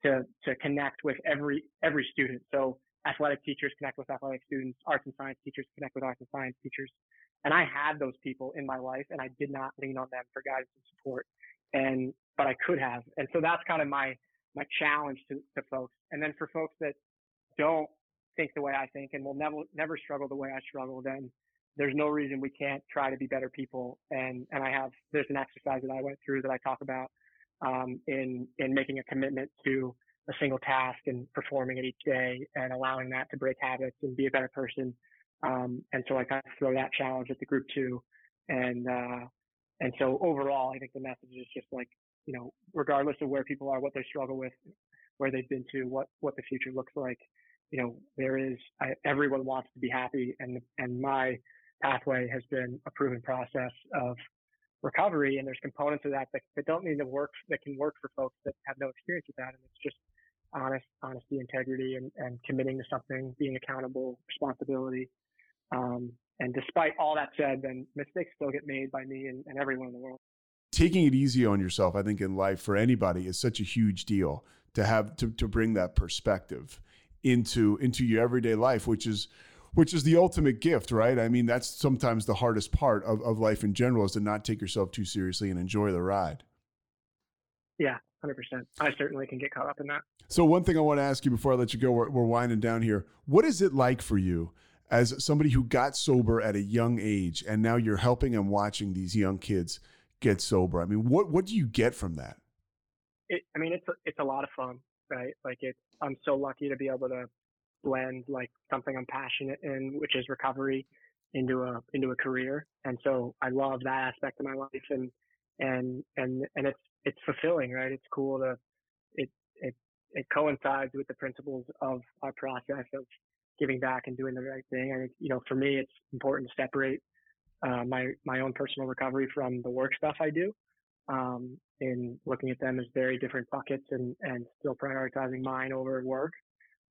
to, to connect with every, every student. So athletic teachers connect with athletic students, arts and science teachers connect with arts and science teachers. And I had those people in my life and I did not lean on them for guidance and support. And, but I could have. And so that's kind of my, my challenge to, to folks. And then for folks that don't think the way I think and will never never struggle the way I struggle, then there's no reason we can't try to be better people. And and I have there's an exercise that I went through that I talk about um, in in making a commitment to a single task and performing it each day and allowing that to break habits and be a better person. Um, and so I kind of throw that challenge at the group too. And uh, and so overall, I think the message is just like you know, regardless of where people are, what they struggle with, where they've been to, what what the future looks like you know, there is I, everyone wants to be happy, and and my pathway has been a proven process of recovery, and there's components of that that, that don't need to work that can work for folks that have no experience with that, and it's just honest, honesty, integrity, and, and committing to something, being accountable, responsibility. Um, and despite all that said, then mistakes still get made by me and, and everyone in the world. Taking it easy on yourself, I think, in life for anybody is such a huge deal to have to, to bring that perspective into into your everyday life, which is which is the ultimate gift, right? I mean, that's sometimes the hardest part of, of life in general is to not take yourself too seriously and enjoy the ride. Yeah, 100%. I certainly can get caught up in that. So, one thing I want to ask you before I let you go, we're, we're winding down here. What is it like for you as somebody who got sober at a young age and now you're helping and watching these young kids get sober? I mean, what, what do you get from that? It, I mean, it's a, it's a lot of fun right? Like it's, I'm so lucky to be able to blend like something I'm passionate in, which is recovery into a, into a career. And so I love that aspect of my life and, and, and, and it's, it's fulfilling, right? It's cool to, it, it, it coincides with the principles of our process of giving back and doing the right thing. I think, you know, for me, it's important to separate uh, my my own personal recovery from the work stuff I do um, in looking at them as very different buckets and, and still prioritizing mine over work.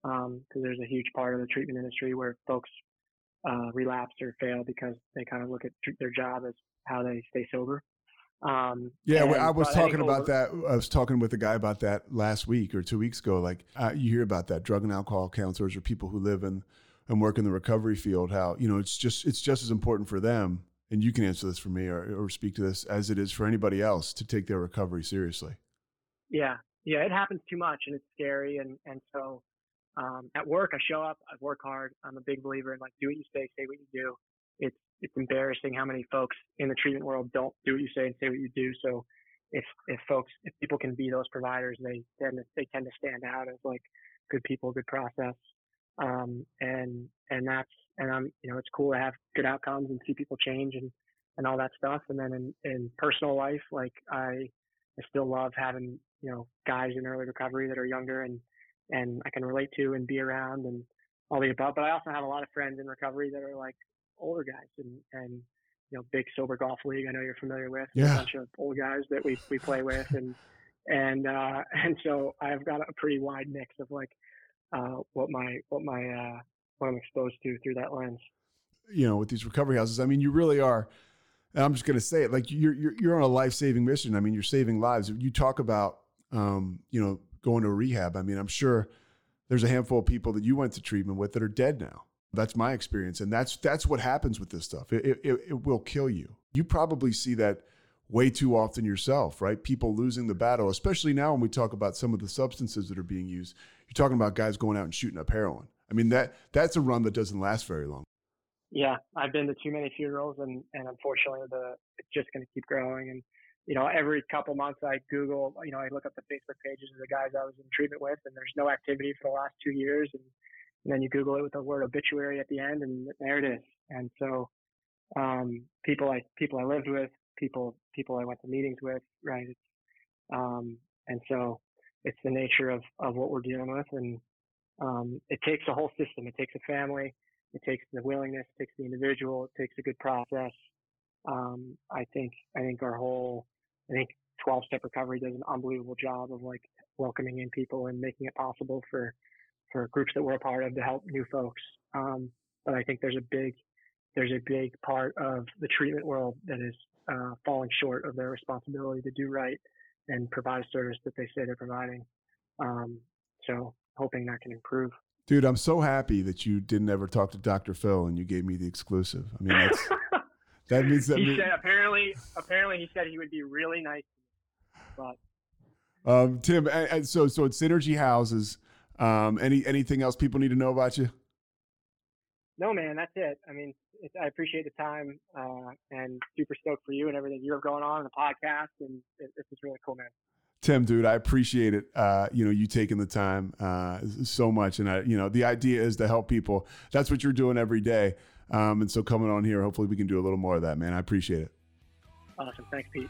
Because um, there's a huge part of the treatment industry where folks uh, relapse or fail because they kind of look at their job as how they stay sober. Um, yeah, and, I was talking about that. I was talking with a guy about that last week or two weeks ago. Like uh, you hear about that drug and alcohol counselors or people who live in and work in the recovery field, how you know it's just it's just as important for them, and you can answer this for me or, or speak to this as it is for anybody else to take their recovery seriously. Yeah, yeah, it happens too much, and it's scary, and and so um, at work I show up, I work hard. I'm a big believer in like do what you say, say what you do. It's it's embarrassing how many folks in the treatment world don't do what you say and say what you do. So if if folks if people can be those providers, they tend to, they tend to stand out as like good people, good process. Um, and, and that's, and I'm, you know, it's cool to have good outcomes and see people change and, and all that stuff. And then in, in personal life, like I, I still love having, you know, guys in early recovery that are younger and, and I can relate to and be around and all the above. But I also have a lot of friends in recovery that are like older guys and, and, you know, big sober golf league. I know you're familiar with yeah. a bunch of old guys that we, we play with and, and, uh, and so I've got a pretty wide mix of like, uh, what my what my uh, what I'm exposed to through that lens. You know, with these recovery houses, I mean, you really are. And I'm just going to say it, like you're you're you're on a life saving mission. I mean, you're saving lives. You talk about, um, you know, going to rehab. I mean, I'm sure there's a handful of people that you went to treatment with that are dead now. That's my experience, and that's that's what happens with this stuff. It, it, it will kill you. You probably see that way too often yourself, right? People losing the battle, especially now when we talk about some of the substances that are being used. You're talking about guys going out and shooting up heroin. I mean that that's a run that doesn't last very long. Yeah, I've been to too many funerals, and and unfortunately, the it's just going to keep growing. And you know, every couple months I Google, you know, I look up the Facebook pages of the guys I was in treatment with, and there's no activity for the last two years, and, and then you Google it with the word obituary at the end, and there it is. And so, um, people I people I lived with, people people I went to meetings with, right? Um, and so it's the nature of, of what we're dealing with. And um, it takes a whole system. It takes a family. It takes the willingness. It takes the individual. It takes a good process. Um, I think I think our whole I think 12 step recovery does an unbelievable job of like welcoming in people and making it possible for for groups that we're a part of to help new folks. Um, but I think there's a big there's a big part of the treatment world that is uh, falling short of their responsibility to do right and provide a service that they say they're providing. Um, so hoping that can improve. Dude, I'm so happy that you didn't ever talk to Dr. Phil and you gave me the exclusive. I mean, that's, that means that. he said apparently, apparently he said he would be really nice, but. Um, Tim, and, and so so it's Synergy Houses. Um, any anything else people need to know about you? No, man, that's it. I mean, I appreciate the time uh, and super stoked for you and everything you have going on in the podcast. And it, this is really cool, man. Tim, dude, I appreciate it. Uh, you know, you taking the time uh, so much, and I, you know, the idea is to help people. That's what you're doing every day. Um, and so, coming on here, hopefully, we can do a little more of that, man. I appreciate it. Awesome, thanks, Pete.